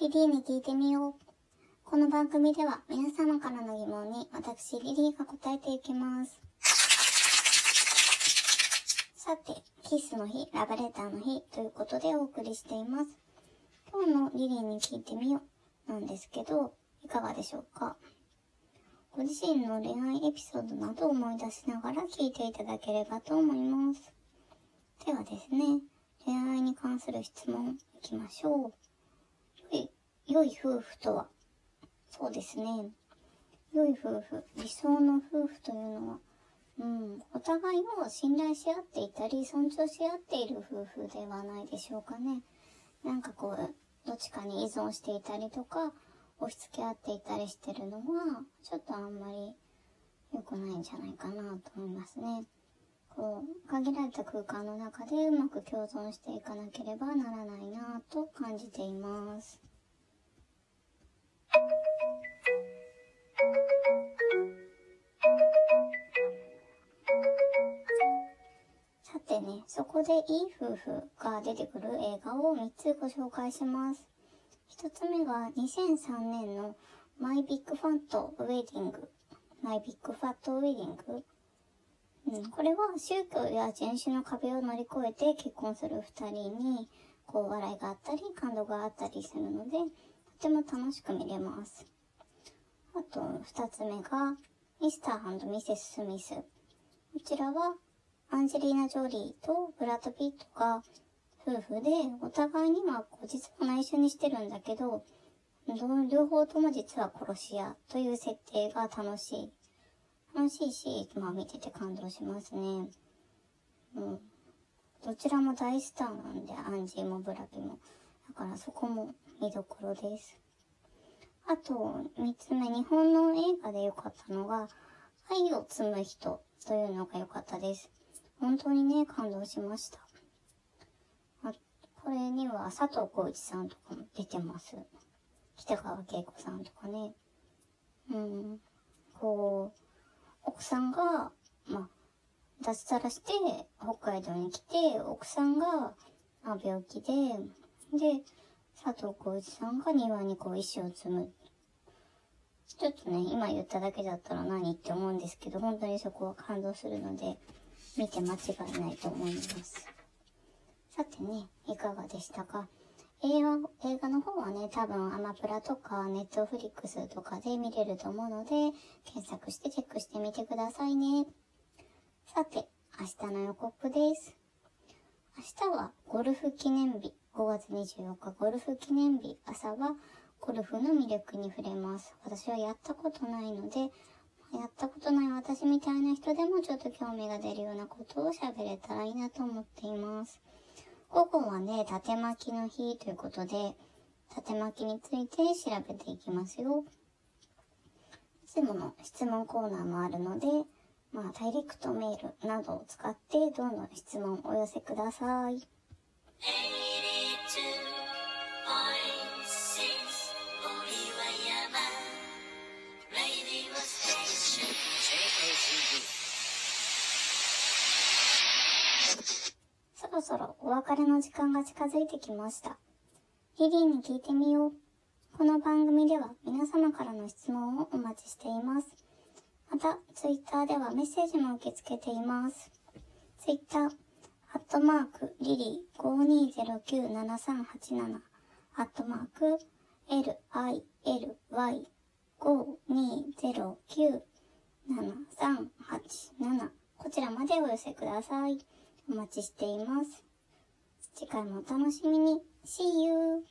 リリーに聞いてみよう。この番組では皆様からの疑問に私リリーが答えていきます。さて、キスの日、ラブレターの日ということでお送りしています。今日のリリーに聞いてみようなんですけど、いかがでしょうか？ご自身の恋愛エピソードなどを思い出しながら聞いていただければと思います。ではですね、恋愛に関する質問いきましょう。良い、夫婦とは？そうですね。良い夫婦、理想の夫婦というのは、うん、お互いを信頼し合っていたり、尊重し合っている夫婦ではないでしょうかね。なんかこう、どっちかに依存していたりとか、押し付け合っていたりしてるのは、ちょっとあんまり良くないんじゃないかなと思いますね。こう、限られた空間の中でうまく共存していかなければならないなと感じています。さてね、そこでいい夫婦が出てくる映画を3つご紹介します。1つ目が2003年のマイビッグファットウェディング。マイビッグファットウェディング。うん、これは宗教や人種の壁を乗り越えて結婚する2人に、こう笑いがあったり感動があったりするので、とても楽しく見れます。あと、2つ目が、ミスターミセス・スミス。こちらは、アンジェリーナ・ジョリーとブラッド・ピットが夫婦で、お互いにはこう実は内緒にしてるんだけど、両方とも実は殺し屋という設定が楽しい。楽しいし、まあ見てて感動しますね。うん。どちらも大スターなんで、アンジーもブラピも。だからそこも見どころです。あと、三つ目、日本の映画で良かったのが、愛を積む人というのが良かったです。本当にね、感動しました。あこれには佐藤浩市さんとかも出てます。北川景子さんとかね。うん。こう、奥さんが、まあ、脱サラして北海道に来て、奥さんが、まあ、病気で、で、佐藤浩市さんが庭にこう石を積む。ちょっとね、今言っただけだったら何って思うんですけど、本当にそこは感動するので、見て間違いないと思います。さてね、いかがでしたか？映画、映画の方はね、多分アマプラとかネットフリックスとかで見れると思うので、検索してチェックしてみてくださいね。さて、明日の予告です。明日はゴルフ記念日。5月24日ゴルフ記念日。朝はゴルフの魅力に触れます。私はやったことないので、やったことない私みたいな人でもちょっと興味が出るようなことを喋れたらいいなと思っています。午後はね、縦巻きの日ということで、縦巻きについて調べていきますよ。いつもの質問コーナーもあるので、まあ、ダイレクトメールなどを使って、どんどん質問をお寄せください。そろそろお別れの時間が近づいてきました。リリーに聞いてみよう。この番組では皆様からの質問をお待ちしています。また、ツイッターではメッセージも受け付けています。ツイッター、アットマーク、リリー52097387、アットマーク、LILY52097387 こちらまでお寄せください。お待ちしています。次回もお楽しみに。See you!